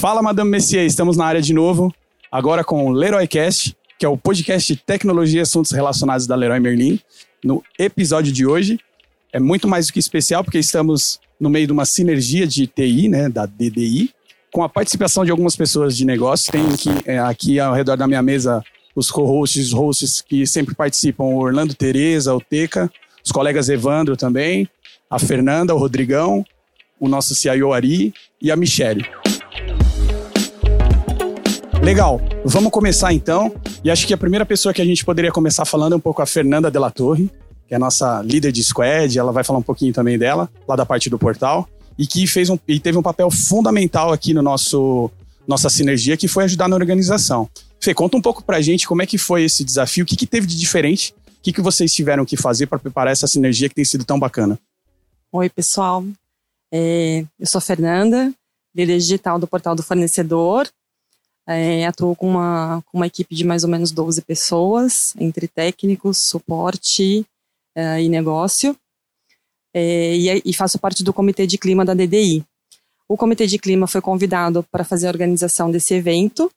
Fala, Madame Messier, estamos na área de novo, agora com o LeroyCast, que é o podcast de tecnologia e assuntos relacionados da Leroy Merlin. No episódio de hoje, é muito mais do que especial, porque estamos no meio de uma sinergia de TI, né, da DDI, com a participação de algumas pessoas de negócio. Tem aqui, é, aqui ao redor da minha mesa os co-hosts, os hosts que sempre participam, o Orlando Tereza, o Teca, os colegas Evandro também, a Fernanda, o Rodrigão, o nosso CIO Ari e a Michelle. Legal, vamos começar então. E acho que a primeira pessoa que a gente poderia começar falando é um pouco a Fernanda Della Torre, que é a nossa líder de squad. Ela vai falar um pouquinho também dela, lá da parte do portal, e que fez um, e teve um papel fundamental aqui no nosso nossa sinergia, que foi ajudar na organização. Fê, conta um pouco pra gente como é que foi esse desafio, o que, que teve de diferente, o que, que vocês tiveram que fazer para preparar essa sinergia que tem sido tão bacana. Oi, pessoal. É, eu sou a Fernanda, líder digital do portal do fornecedor. É, atuo com uma, com uma equipe de mais ou menos 12 pessoas, entre técnicos, suporte é, e negócio. É, e, e, faço parte do comitê de clima da DDI. O comitê de clima foi convidado para fazer a organização desse evento.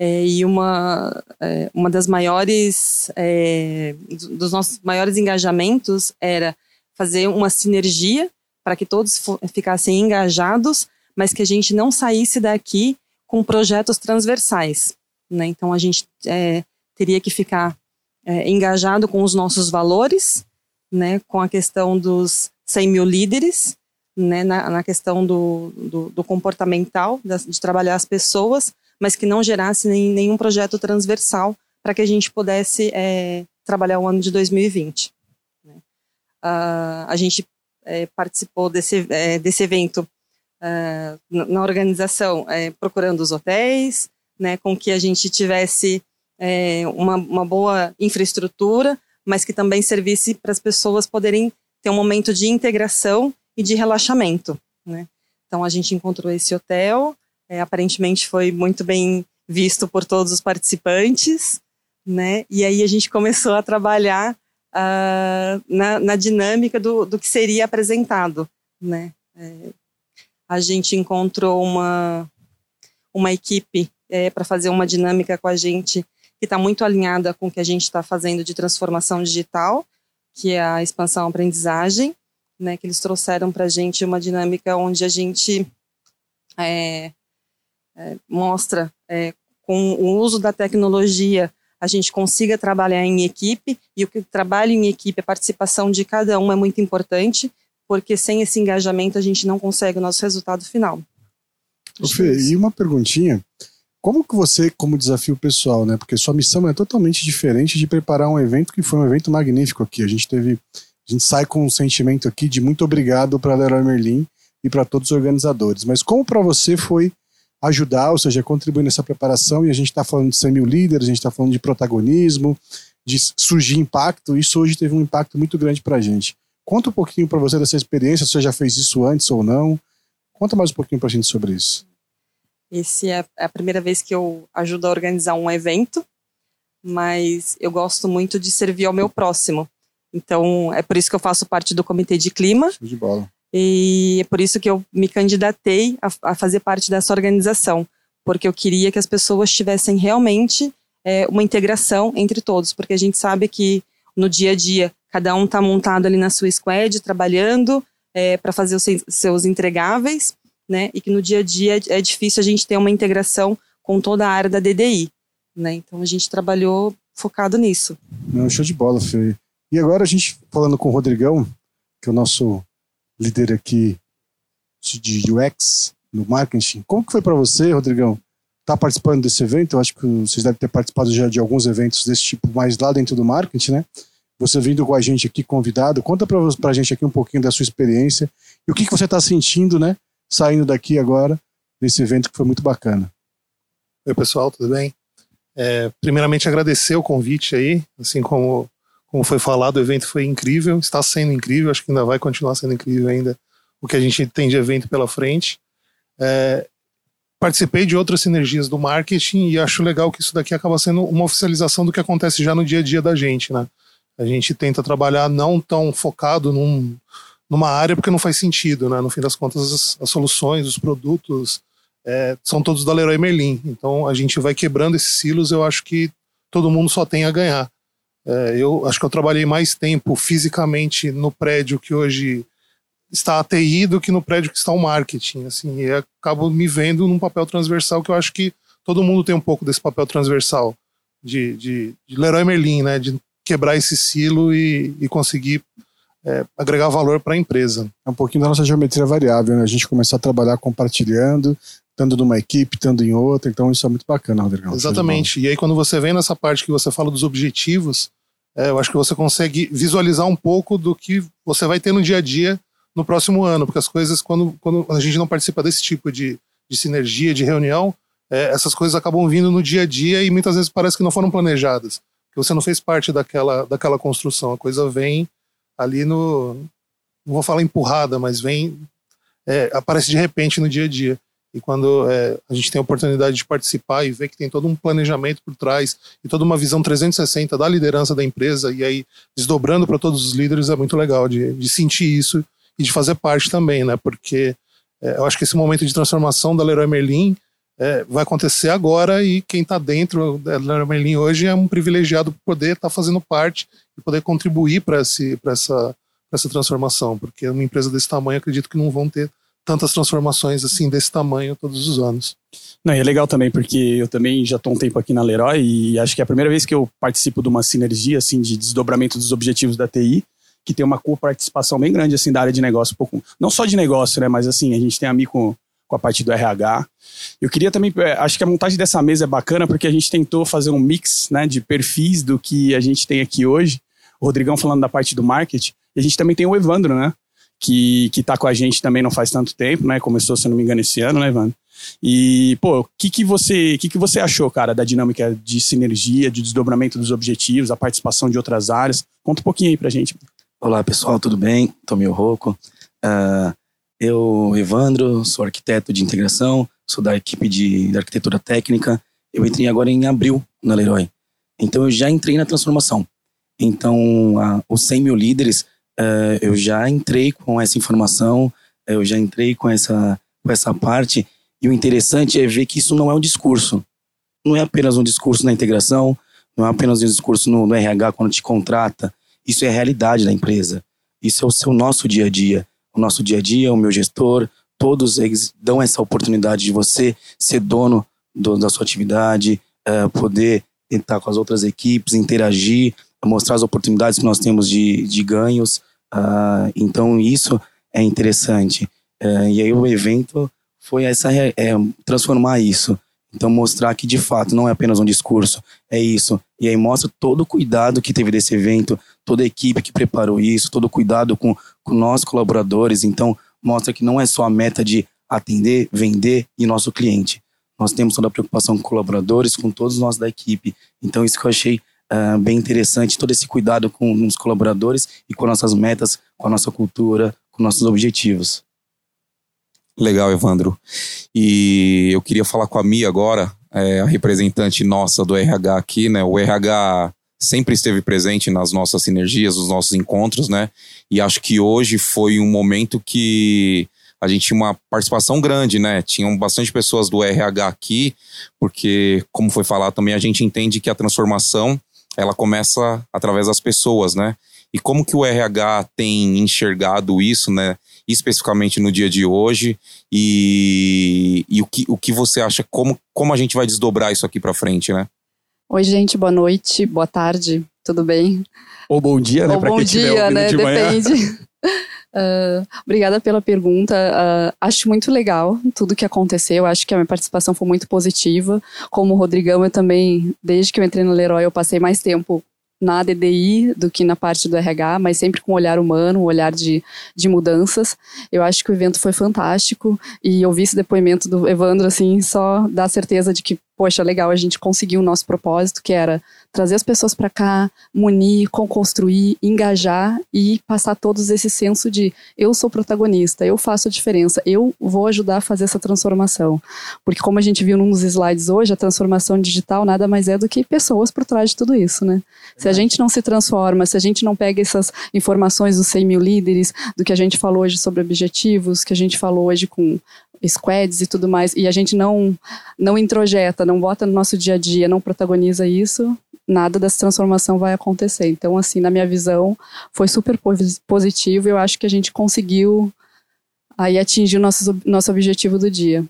É, e uma, é, uma das maiores, é, dos nossos maiores engajamentos era fazer uma sinergia para que todos ficassem engajados, mas que a gente não saísse daqui com projetos transversais. Né? Então, a gente é, teria que ficar é, engajado com os nossos valores, né? com a questão dos 100 mil líderes, né? na, na questão do, do, do comportamental, de trabalhar as pessoas, mas que não gerasse nem, nenhum projeto transversal para que a gente pudesse é, trabalhar o ano de 2020. Né? Uh, a gente é, participou desse, é, desse evento uh, na organização, é, procurando os hotéis, né, com que a gente tivesse é, uma, uma boa infraestrutura, mas que também servisse para as pessoas poderem ter um momento de integração e de relaxamento. Né? Então a gente encontrou esse hotel, é, aparentemente foi muito bem visto por todos os participantes, né? E aí a gente começou a trabalhar uh, na, na, dinâmica do, do que seria apresentado, né? É, a gente encontrou uma, uma equipe é, para fazer uma dinâmica com a gente que está muito alinhada com o que a gente está fazendo de transformação digital, que é a expansão aprendizagem, né, que eles trouxeram para a gente uma dinâmica onde a gente é, é, mostra é, com o uso da tecnologia a gente consiga trabalhar em equipe e o que trabalho em equipe, a participação de cada um é muito importante porque sem esse engajamento a gente não consegue o nosso resultado final. Fê, e uma perguntinha, como que você, como desafio pessoal, né, porque sua missão é totalmente diferente de preparar um evento que foi um evento magnífico aqui, a gente teve, a gente sai com um sentimento aqui de muito obrigado para Leroy Merlin e para todos os organizadores, mas como para você foi ajudar, ou seja, contribuir nessa preparação, e a gente está falando de ser mil líderes, a gente está falando de protagonismo, de surgir impacto, isso hoje teve um impacto muito grande para a gente. Conta um pouquinho para você dessa experiência, se você já fez isso antes ou não. Conta mais um pouquinho para a gente sobre isso. Esse é a primeira vez que eu ajudo a organizar um evento, mas eu gosto muito de servir ao meu próximo. Então, é por isso que eu faço parte do comitê de clima. Show de bola. E é por isso que eu me candidatei a, a fazer parte dessa organização, porque eu queria que as pessoas tivessem realmente é, uma integração entre todos, porque a gente sabe que no dia a dia Cada um está montado ali na sua squad, trabalhando é, para fazer os seus entregáveis, né? E que no dia a dia é difícil a gente ter uma integração com toda a área da DDI, né? Então a gente trabalhou focado nisso. Não, show de bola, Fê. E agora a gente falando com o Rodrigão, que é o nosso líder aqui de UX no marketing. Como que foi para você, Rodrigão? Tá participando desse evento? Eu acho que vocês devem ter participado já de alguns eventos desse tipo mais lá dentro do marketing, né? Você vindo com a gente aqui convidado. Conta para a gente aqui um pouquinho da sua experiência e o que, que você está sentindo, né? Saindo daqui agora, nesse evento que foi muito bacana. Oi, pessoal, tudo bem? É, primeiramente, agradecer o convite aí. Assim como, como foi falado, o evento foi incrível, está sendo incrível, acho que ainda vai continuar sendo incrível ainda o que a gente tem de evento pela frente. É, participei de outras sinergias do marketing e acho legal que isso daqui acaba sendo uma oficialização do que acontece já no dia a dia da gente, né? A gente tenta trabalhar não tão focado num, numa área porque não faz sentido, né? No fim das contas, as, as soluções, os produtos, é, são todos da Leroy Merlin. Então a gente vai quebrando esses silos, eu acho que todo mundo só tem a ganhar. É, eu acho que eu trabalhei mais tempo fisicamente no prédio que hoje está a TI do que no prédio que está o marketing, assim, e acabo me vendo num papel transversal que eu acho que todo mundo tem um pouco desse papel transversal de, de, de Leroy Merlin, né, de quebrar esse silo e, e conseguir é, agregar valor para a empresa. É um pouquinho da nossa geometria variável, né? A gente começar a trabalhar compartilhando, estando numa equipe, estando em outra, então isso é muito bacana, Rodrigão. Exatamente. E aí quando você vem nessa parte que você fala dos objetivos, é, eu acho que você consegue visualizar um pouco do que você vai ter no dia a dia no próximo ano, porque as coisas, quando, quando a gente não participa desse tipo de, de sinergia, de reunião, é, essas coisas acabam vindo no dia a dia e muitas vezes parece que não foram planejadas, você não fez parte daquela, daquela construção, a coisa vem ali no. Não vou falar empurrada, mas vem. É, aparece de repente no dia a dia. E quando é, a gente tem a oportunidade de participar e ver que tem todo um planejamento por trás e toda uma visão 360 da liderança da empresa, e aí desdobrando para todos os líderes, é muito legal de, de sentir isso e de fazer parte também, né? Porque é, eu acho que esse momento de transformação da Leroy Merlin é, vai acontecer agora e quem está dentro da Leroy Merlin hoje é um privilegiado por poder estar tá fazendo parte e poder contribuir para essa, essa transformação, porque uma empresa desse tamanho acredito que não vão ter tantas transformações assim desse tamanho todos os anos. Não, e é legal também, porque eu também já estou um tempo aqui na Leroy e acho que é a primeira vez que eu participo de uma sinergia assim de desdobramento dos objetivos da TI que tem uma co-participação bem grande assim da área de negócio, um pouco, não só de negócio, né, mas assim, a gente tem a mim com, a parte do RH. Eu queria também, é, acho que a montagem dessa mesa é bacana porque a gente tentou fazer um mix, né, de perfis do que a gente tem aqui hoje. O Rodrigão falando da parte do marketing, e a gente também tem o Evandro, né, que, que tá com a gente também não faz tanto tempo, né, começou, se não me engano, esse ano, né, Evandro? E, pô, o que, que, você, que, que você achou, cara, da dinâmica de sinergia, de desdobramento dos objetivos, a participação de outras áreas? Conta um pouquinho aí pra gente. Olá pessoal, tudo bem? Tomio Rocco. Uh, eu, Evandro, sou arquiteto de integração, sou da equipe de, de, arquitetura técnica. Eu entrei agora em abril na Leroy. Então eu já entrei na transformação. Então uh, os 100 mil líderes, uh, eu já entrei com essa informação, eu já entrei com essa, com essa parte. E o interessante é ver que isso não é um discurso. Não é apenas um discurso na integração, não é apenas um discurso no, no RH quando te contrata, isso é a realidade da empresa. Isso é o seu nosso dia a dia. O nosso dia a dia, o meu gestor, todos eles dão essa oportunidade de você ser dono do, da sua atividade, uh, poder estar com as outras equipes, interagir, mostrar as oportunidades que nós temos de, de ganhos. Uh, então, isso é interessante. Uh, e aí, o evento foi essa é, transformar isso. Então, mostrar que de fato não é apenas um discurso, é isso. E aí mostra todo o cuidado que teve desse evento, toda a equipe que preparou isso, todo o cuidado com, com nós colaboradores. Então, mostra que não é só a meta de atender, vender e nosso cliente. Nós temos toda a preocupação com colaboradores, com todos nós da equipe. Então, isso que eu achei uh, bem interessante, todo esse cuidado com os colaboradores e com nossas metas, com a nossa cultura, com nossos objetivos. Legal, Evandro. E eu queria falar com a Mia agora, é, a representante nossa do RH aqui, né? O RH sempre esteve presente nas nossas sinergias, nos nossos encontros, né? E acho que hoje foi um momento que a gente tinha uma participação grande, né? Tinham bastante pessoas do RH aqui, porque, como foi falado também, a gente entende que a transformação ela começa através das pessoas, né? E como que o RH tem enxergado isso, né? especificamente no dia de hoje e, e o, que, o que você acha, como, como a gente vai desdobrar isso aqui para frente, né? Oi, gente, boa noite, boa tarde, tudo bem? Ou bom dia, né? Ou bom dia, né? De Depende. Uh, obrigada pela pergunta. Uh, acho muito legal tudo que aconteceu. Acho que a minha participação foi muito positiva. Como o Rodrigão, eu também, desde que eu entrei no Leroy, eu passei mais tempo na DDI do que na parte do RH, mas sempre com um olhar humano, um olhar de, de mudanças. Eu acho que o evento foi fantástico e ouvir esse depoimento do Evandro, assim, só dá certeza de que, poxa, legal, a gente conseguiu o nosso propósito, que era trazer as pessoas para cá, munir, construir, engajar e passar todos esse senso de eu sou protagonista, eu faço a diferença, eu vou ajudar a fazer essa transformação. Porque como a gente viu nos slides hoje, a transformação digital nada mais é do que pessoas por trás de tudo isso, né? Se a gente não se transforma, se a gente não pega essas informações dos 100 mil líderes, do que a gente falou hoje sobre objetivos, que a gente falou hoje com squads e tudo mais, e a gente não, não introjeta, não bota no nosso dia a dia, não protagoniza isso, nada dessa transformação vai acontecer. Então, assim, na minha visão, foi super positivo e eu acho que a gente conseguiu aí atingir o nosso, nosso objetivo do dia.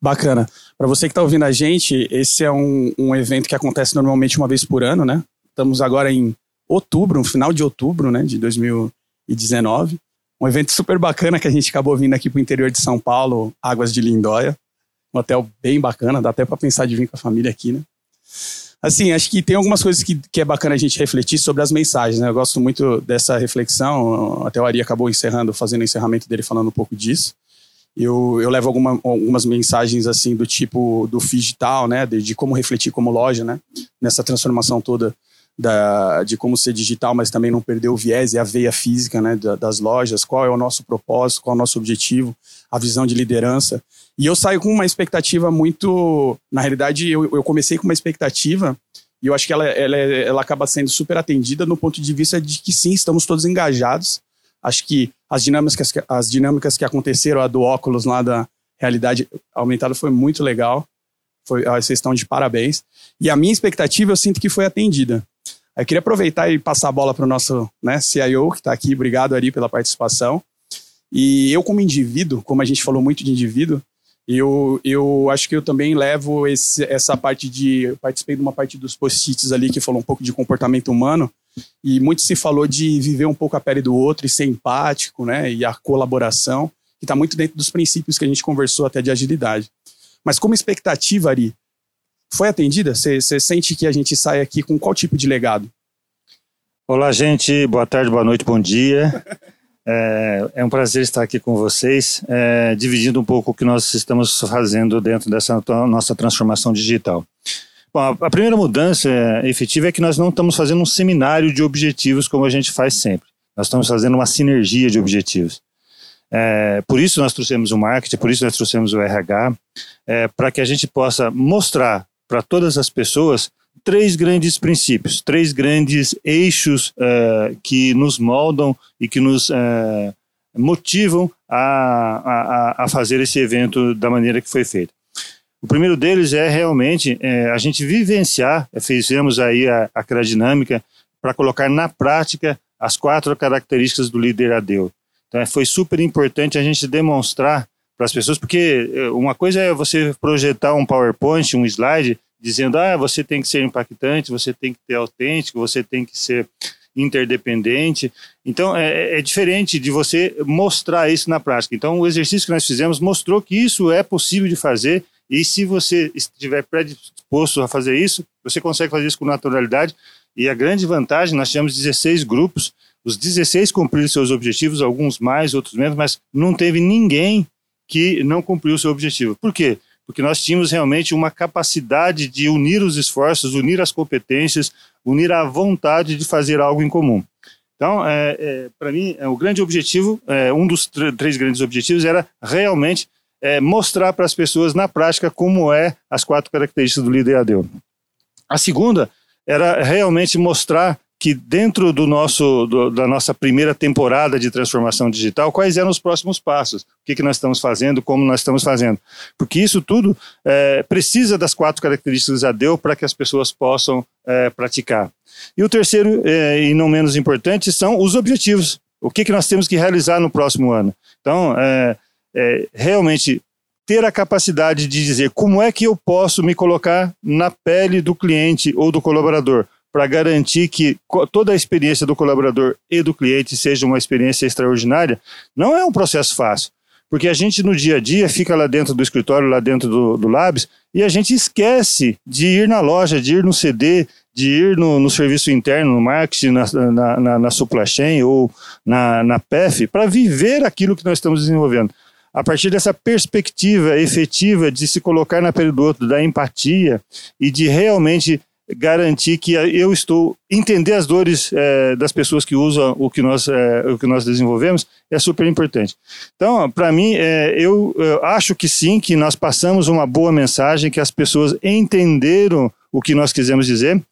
Bacana. Para você que está ouvindo a gente, esse é um, um evento que acontece normalmente uma vez por ano, né? Estamos agora em outubro, no final de outubro, né, de 2019. Um evento super bacana que a gente acabou vindo aqui para o interior de São Paulo, Águas de Lindóia. Um hotel bem bacana, dá até para pensar de vir com a família aqui, né? Assim, acho que tem algumas coisas que, que é bacana a gente refletir sobre as mensagens, né? Eu gosto muito dessa reflexão, até o Ari acabou encerrando, fazendo o encerramento dele falando um pouco disso. Eu, eu levo alguma, algumas mensagens assim do tipo do digital, né? De, de como refletir como loja, né? Nessa transformação toda da, de como ser digital, mas também não perder o viés e a veia física né, das lojas, qual é o nosso propósito, qual é o nosso objetivo, a visão de liderança. E eu saio com uma expectativa muito. Na realidade, eu, eu comecei com uma expectativa e eu acho que ela, ela, ela acaba sendo super atendida no ponto de vista de que sim, estamos todos engajados. Acho que as dinâmicas, as dinâmicas que aconteceram, a do óculos lá da realidade aumentada, foi muito legal. Foi, vocês estão de parabéns. E a minha expectativa eu sinto que foi atendida. Eu queria aproveitar e passar a bola para o nosso né, CIO, que está aqui. Obrigado, Ari, pela participação. E eu, como indivíduo, como a gente falou muito de indivíduo, eu, eu acho que eu também levo esse, essa parte de. Eu participei de uma parte dos post-its ali que falou um pouco de comportamento humano. E muito se falou de viver um pouco a pele do outro e ser empático, né? E a colaboração, que está muito dentro dos princípios que a gente conversou até de agilidade. Mas como expectativa, Ari, foi atendida? Você sente que a gente sai aqui com qual tipo de legado? Olá, gente. Boa tarde, boa noite, bom dia. É, é um prazer estar aqui com vocês, é, dividindo um pouco o que nós estamos fazendo dentro dessa nossa transformação digital. Bom, a primeira mudança efetiva é que nós não estamos fazendo um seminário de objetivos como a gente faz sempre. Nós estamos fazendo uma sinergia de objetivos. É, por isso nós trouxemos o marketing, por isso nós trouxemos o RH, é, para que a gente possa mostrar para todas as pessoas três grandes princípios, três grandes eixos uh, que nos moldam e que nos uh, motivam a, a, a, fazer esse evento da maneira que foi feito. O primeiro deles é realmente é, a gente vivenciar, fizemos aí a, a dinâmica para colocar na prática as quatro características do líder adeu. Então foi super importante a gente demonstrar para as pessoas, porque eh, uma coisa é você projetar um PowerPoint, um slide, dizendo, ah, você tem que ser impactante, você tem que ter autêntico, você tem que ser interdependente. Então, é, é, diferente de você mostrar isso na prática. Então, o exercício que nós fizemos mostrou que isso é possível de fazer e se você estiver predisposto a fazer isso, você consegue fazer isso com naturalidade. E a grande vantagem, nós tivemos 16 grupos, os 16 cumpriram seus objetivos, alguns mais, outros menos, mas não teve ninguém que não cumpriu o seu objetivo. Por quê? Porque nós tínhamos realmente uma capacidade de unir os esforços, unir as competências, unir a vontade de fazer algo em comum. Então, é, é, para mim, é, o grande objetivo, é, um dos três grandes objetivos era realmente é, mostrar para as pessoas na prática como é as quatro características do líder ADEU. A segunda era realmente mostrar que dentro do nosso, do, da nossa primeira temporada de transformação digital, quais eram os próximos passos, o que, que nós estamos fazendo, como nós estamos fazendo. Porque isso tudo é, precisa das quatro características da DEU para que as pessoas possam é, praticar. E o terceiro, é, e não menos importante, são os objetivos. O que, que nós temos que realizar no próximo ano. Então, é, é, realmente ter a capacidade de dizer como é que eu posso me colocar na pele do cliente ou do colaborador para garantir que toda a experiência do colaborador e do cliente seja uma experiência extraordinária, não é um processo fácil. Porque a gente no dia a dia fica lá dentro do escritório, lá dentro do, do Labs, e a gente esquece de ir na loja, de ir no CD, de ir no, no serviço interno, no marketing, na, na, na, na supply chain ou na, na PEF, para viver aquilo que nós estamos desenvolvendo. A partir dessa perspectiva efetiva de se colocar na pele do outro, da empatia e de realmente garantir que eu estou entender as dores é, das pessoas que usam o que nós é, o que nós desenvolvemos é super importante. Então, para mim, é, eu, eu, acho que sim, que nós passamos uma boa mensagem, que as pessoas entenderam o que nós quisemos dizer,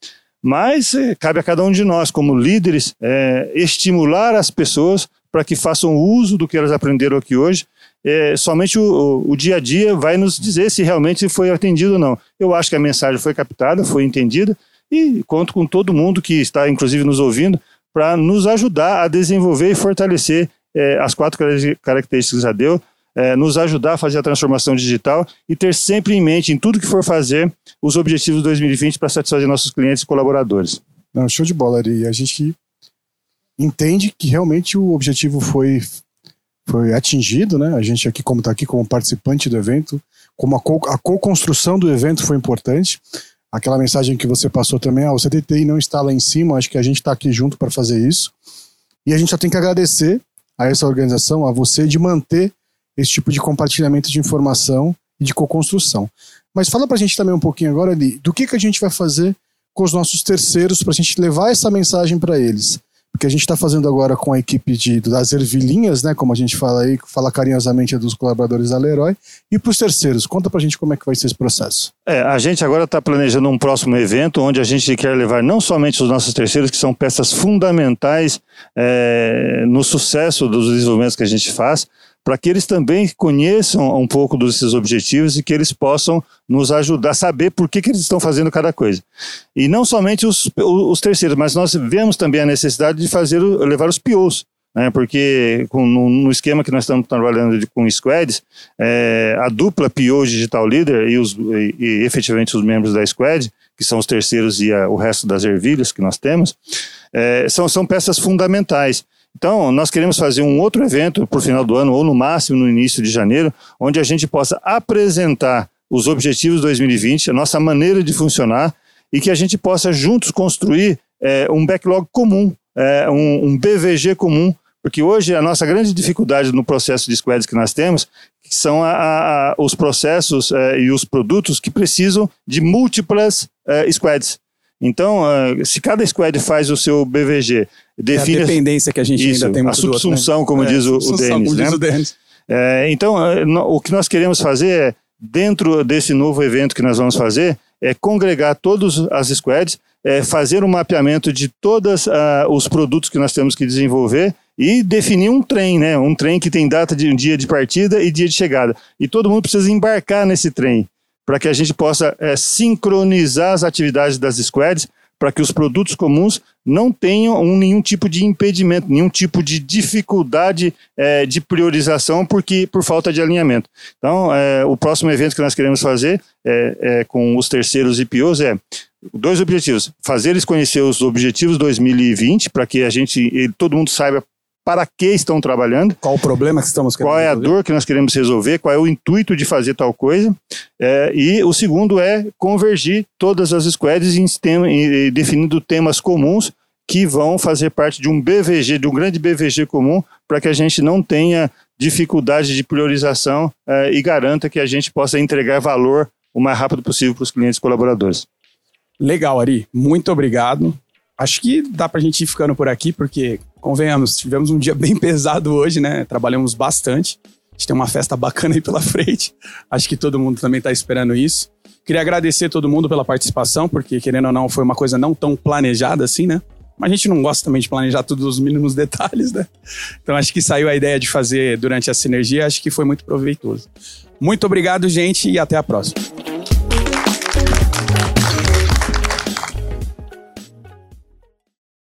mas cabe a cada um de nós, como líderes, estimular as pessoas para que façam uso do que elas aprenderam aqui hoje é, somente o, o, dia a dia vai nos dizer se realmente foi atendido ou não. Eu acho que a mensagem foi captada, foi entendida e conto com todo mundo que está, inclusive, nos ouvindo para nos ajudar a desenvolver e fortalecer é, as quatro características da Deu, é, nos ajudar a fazer a transformação digital e ter sempre em mente, em tudo que for fazer, os objetivos de 2020 para satisfazer nossos clientes e colaboradores. Não, show de bola, Ari. A gente entende que realmente o objetivo foi foi atingido, né? A gente aqui, como está aqui como participante do evento, como a, co a co-construção do evento foi importante. Aquela mensagem que você passou também, ah, o CTTI não está lá em cima, acho que a gente está aqui junto para fazer isso. E a gente só tem que agradecer a essa organização, a você, de manter esse tipo de compartilhamento de informação e de co-construção. Mas fala para a gente também um pouquinho agora ali, do que, que a gente vai fazer com os nossos terceiros para a gente levar essa mensagem para eles que a gente está fazendo agora com a equipe de, das ervilhinhas, né, como a gente fala aí, fala carinhosamente dos colaboradores da Leroy, e para os terceiros. Conta para a gente como é que vai ser esse processo. É, a gente agora está planejando um próximo evento onde a gente quer levar não somente os nossos terceiros, que são peças fundamentais é, no sucesso dos desenvolvimentos que a gente faz, para que eles também conheçam um pouco desses objetivos e que eles possam nos ajudar a saber por que, que eles estão fazendo cada coisa. E não somente os, os terceiros, mas nós vemos também a necessidade de fazer levar os POs. Né, porque com, no, no, esquema que nós estamos trabalhando de, com squads, é, a dupla PO Digital Leader e, os, e, e, efetivamente os membros da squad, que são os terceiros e a, o resto das ervilhas que nós temos, é, são, são peças fundamentais. Então, nós queremos fazer um outro evento para o final do ano, ou no máximo no início de janeiro, onde a gente possa apresentar os objetivos 2020, a nossa maneira de funcionar, e que a gente possa juntos construir é, um backlog comum, é, um, um, BVG comum, porque hoje a nossa grande dificuldade no processo de squads que nós temos são a, a, os processos é, e os produtos que precisam de múltiplas squads. Então, uh, se cada squad faz o seu BVG, define é a dependência que a gente isso, ainda tem a subsunção, né? como, é, diz o, o Denis. Né? o Denis. É, então, uh, o que nós queremos fazer é, dentro desse novo evento que nós vamos fazer, é congregar todas as squads, é, fazer um mapeamento de todos uh, os produtos que nós temos que desenvolver e definir um trem, né? Um trem que tem data de um dia de partida e dia de chegada. E todo mundo precisa embarcar nesse trem para que a gente possa é, sincronizar as atividades das squads, para que os produtos comuns não tenham um, nenhum tipo de impedimento, nenhum tipo de dificuldade é, de priorização porque por falta de alinhamento. Então, é, o próximo evento que nós queremos fazer é, com os terceiros IPOs é dois objetivos: fazer eles conhecer os objetivos 2020 para que a gente, todo mundo saiba para que estão trabalhando. Qual o problema que estamos querendo Qual é a resolver? dor que nós queremos resolver, qual é o intuito de fazer tal coisa. É, e o segundo é convergir todas as squads em, em, definindo temas comuns que vão fazer parte de um BVG, de um grande BVG comum, para que a gente não tenha dificuldade de priorização é, e garanta que a gente possa entregar valor o mais rápido possível para os clientes e colaboradores. Legal, Ari. Muito obrigado. Acho que dá para a gente ir ficando por aqui, porque convenhamos, tivemos um dia bem pesado hoje, né? Trabalhamos bastante. A gente tem uma festa bacana aí pela frente. Acho que todo mundo também está esperando isso. Queria agradecer todo mundo pela participação, porque querendo ou não, foi uma coisa não tão planejada assim, né? Mas a gente não gosta também de planejar todos os mínimos detalhes, né? Então acho que saiu a ideia de fazer durante a sinergia, acho que foi muito proveitoso. Muito obrigado, gente, e até a próxima.